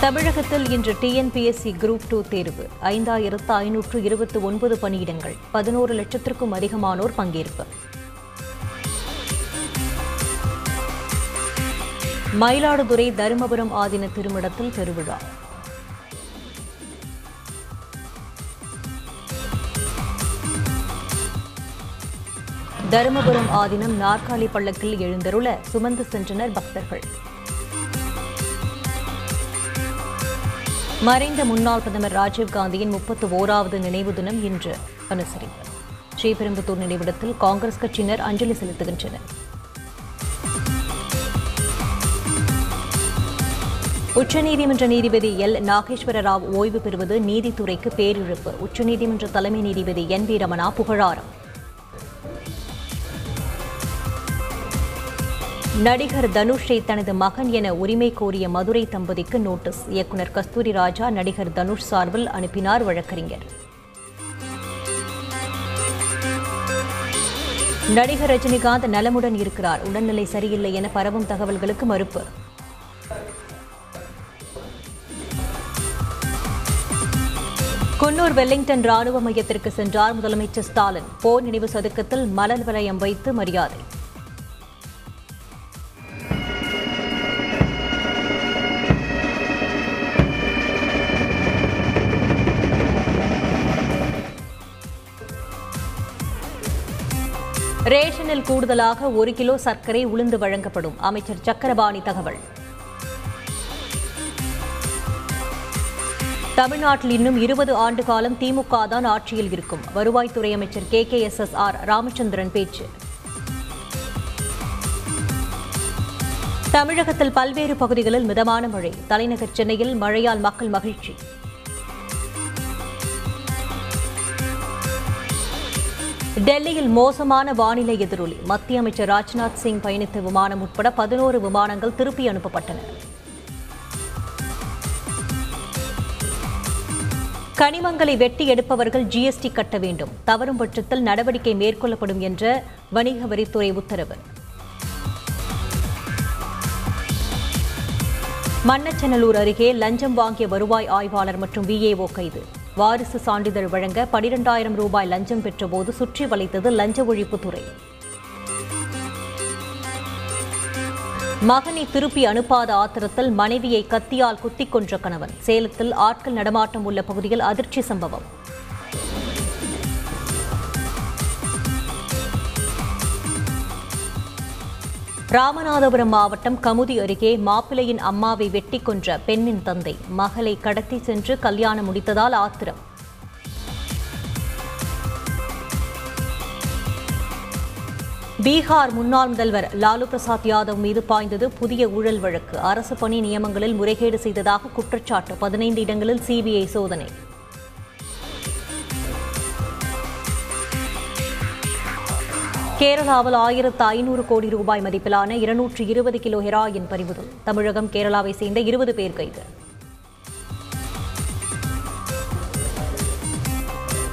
தமிழகத்தில் இன்று TNPSC group two தேர்வு. ஐந்தாயிரத்து ஐநூற்று இருபத்தி ஒன்பது பணியிடங்கள். பதினோரு லட்சத்திற்கும் அதிகமானோர் பங்கேற்பு. மயிலாடுதுறை தருமபுரம் ஆதீன திருமிடத்தில் பெருவிழா. தருமபுரம் ஆதீனம் நாற்காலி பள்ளக்கில் எழுந்தருள சுமந்து சென்றனர் பக்தர்கள். மறைந்த முன்னாள் பிரதமர் ராஜீவ்காந்தியின் முப்பத்து ஓராவது நினைவு தினம் இன்று அனுசரிப்பு. ஸ்ரீபெரும்புத்தூர் நினைவிடத்தில் காங்கிரஸ் கட்சியினர் அஞ்சலி செலுத்துகின்றனர். உச்சநீதிமன்ற நீதிபதி எல். நாகேஸ்வர ராவ் ஓய்வு பெறுவது நீதித்துறைக்கு பேரிழப்பு. உச்சநீதிமன்ற தலைமை நீதிபதி என். வி. ரமணா புகழாரம். நடிகர் தனுஷை தனது மகன் என உரிமை கோரிய மதுரை தம்பதிக்கு நோட்டீஸ். இயக்குனர் கஸ்தூரி ராஜா நடிகர் தனுஷ் சார்பில் அனுப்பினார் வழக்கறிஞர். நடிகர் ரஜினிகாந்த் நலமுடன் இருக்கிறார். உடல்நிலை சரியில்லை என பரவும் தகவல்களுக்கு மறுப்பு. குன்னூர் வெல்லிங்டன் ராணுவ மையத்திற்கு சென்றார் முதலமைச்சர் ஸ்டாலின். போர் நினைவு சதுக்கத்தில் மலர் வளையம் வைத்து மரியாதை. ரேஷனில் கூடுதலாக ஒரு கிலோ சர்க்கரை உளுந்து வழங்கப்படும். அமைச்சர் சக்கரபாணி தகவல். தமிழ்நாட்டில் இன்னும் இருபது ஆண்டு காலம் திமுக தான் ஆட்சியில் இருக்கும். வருவாய்த்துறை அமைச்சர் K. K. S. S. R. Ramachandran பேச்சு. தமிழகத்தில் பல்வேறு பகுதிகளில் மிதமான மழை. தலைநகர் சென்னையில் மழையால் மக்கள் மகிழ்ச்சி. டெல்லியில் மோசமான வானிலை எதிரொலி. மத்திய அமைச்சர் ராஜ்நாத் சிங் பயணித்த விமானம் உட்பட பதினோரு விமானங்கள் திருப்பி அனுப்பப்பட்டன. கனிமங்களை வெட்டி எடுப்பவர்கள் ஜிஎஸ்டி கட்ட வேண்டும். தவறும் பட்சத்தில் நடவடிக்கை மேற்கொள்ளப்படும் என்ற வணிக வரித்துறை உத்தரவு. மன்னச்சநல்லூர் அருகே லஞ்சம் வாங்கிய வருவாய் ஆய்வாளர் மற்றும் விஏஓ கைது. வாரிசு சான்றிதழ் வழங்க பனிரெண்டாயிரம் ரூபாய் லஞ்சம் பெற்றபோது சுற்றி வளைத்தது லஞ்ச ஒழிப்புத்துறை மகனை திருப்பி அனுப்பாத ஆத்திரத்தில் மனைவியை கத்தியால் குத்திக் கொன்ற கணவன். சேலத்தில் ஆட்கள் நடமாட்டம் உள்ள பகுதியில் அதிர்ச்சி சம்பவம். ராமநாதபுரம் மாவட்டம் கமுதி அருகே மாப்பிள்ளையின் அம்மாவை வெட்டி கொன்ற பெண்ணின் தந்தை. மகளை கடத்தி சென்று கல்யாணம் முடித்ததால் ஆத்திரம். பீகார் முன்னாள் முதல்வர் லாலு பிரசாத் யாதவ் மீது பாய்ந்தது புதிய ஊழல் வழக்கு. அரசு பணி நியமங்களில் முறைகேடு செய்ததாக குற்றச்சாட்டு. பதினைந்து இடங்களில் சிபிஐ சோதனை. கேரளாவில் ஆயிரத்து ஐநூறு கோடி ரூபாய் மதிப்பிலான இருநூற்று இருபது கிலோ ஹெராயின் பறிமுதல். தமிழகம் கேரளாவை சேர்ந்த இருபது பேர் கைது.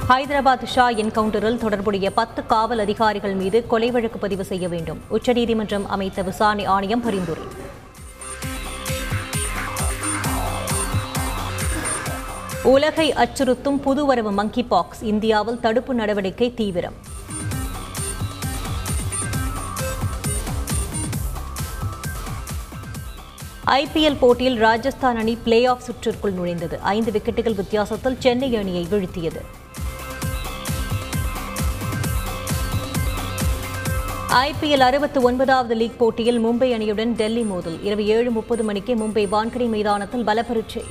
ஹைதராபாத் ஷா என்கவுண்டரில் தொடர்புடைய பத்து காவல் அதிகாரிகள் மீது கொலை வழக்கு பதிவு செய்ய வேண்டும். உச்சநீதிமன்றம் அமைத்த விசாரணை ஆணையம் பரிந்துரை. உலகை அச்சுறுத்தும் புதுவரவு மங்கி பாக்ஸ் இந்தியாவில் தடுப்பு நடவடிக்கை தீவிரம். ஐபிஎல் போட்டியில் ராஜஸ்தான் அணி பிளே ஆஃப் சுற்றிற்குள் நுழைந்தது. ஐந்து விக்கெட்டுகள் வித்தியாசத்தில் சென்னை அணியை வீழ்த்தியது. ஐபிஎல் அறுபத்தி ஒன்பதாவது லீக் போட்டியில் மும்பை அணியுடன் டெல்லி மோதல். இரவு ஏழு முப்பது மணிக்கு மும்பை வான்கடை மைதானத்தில் பலப்பரீட்சை.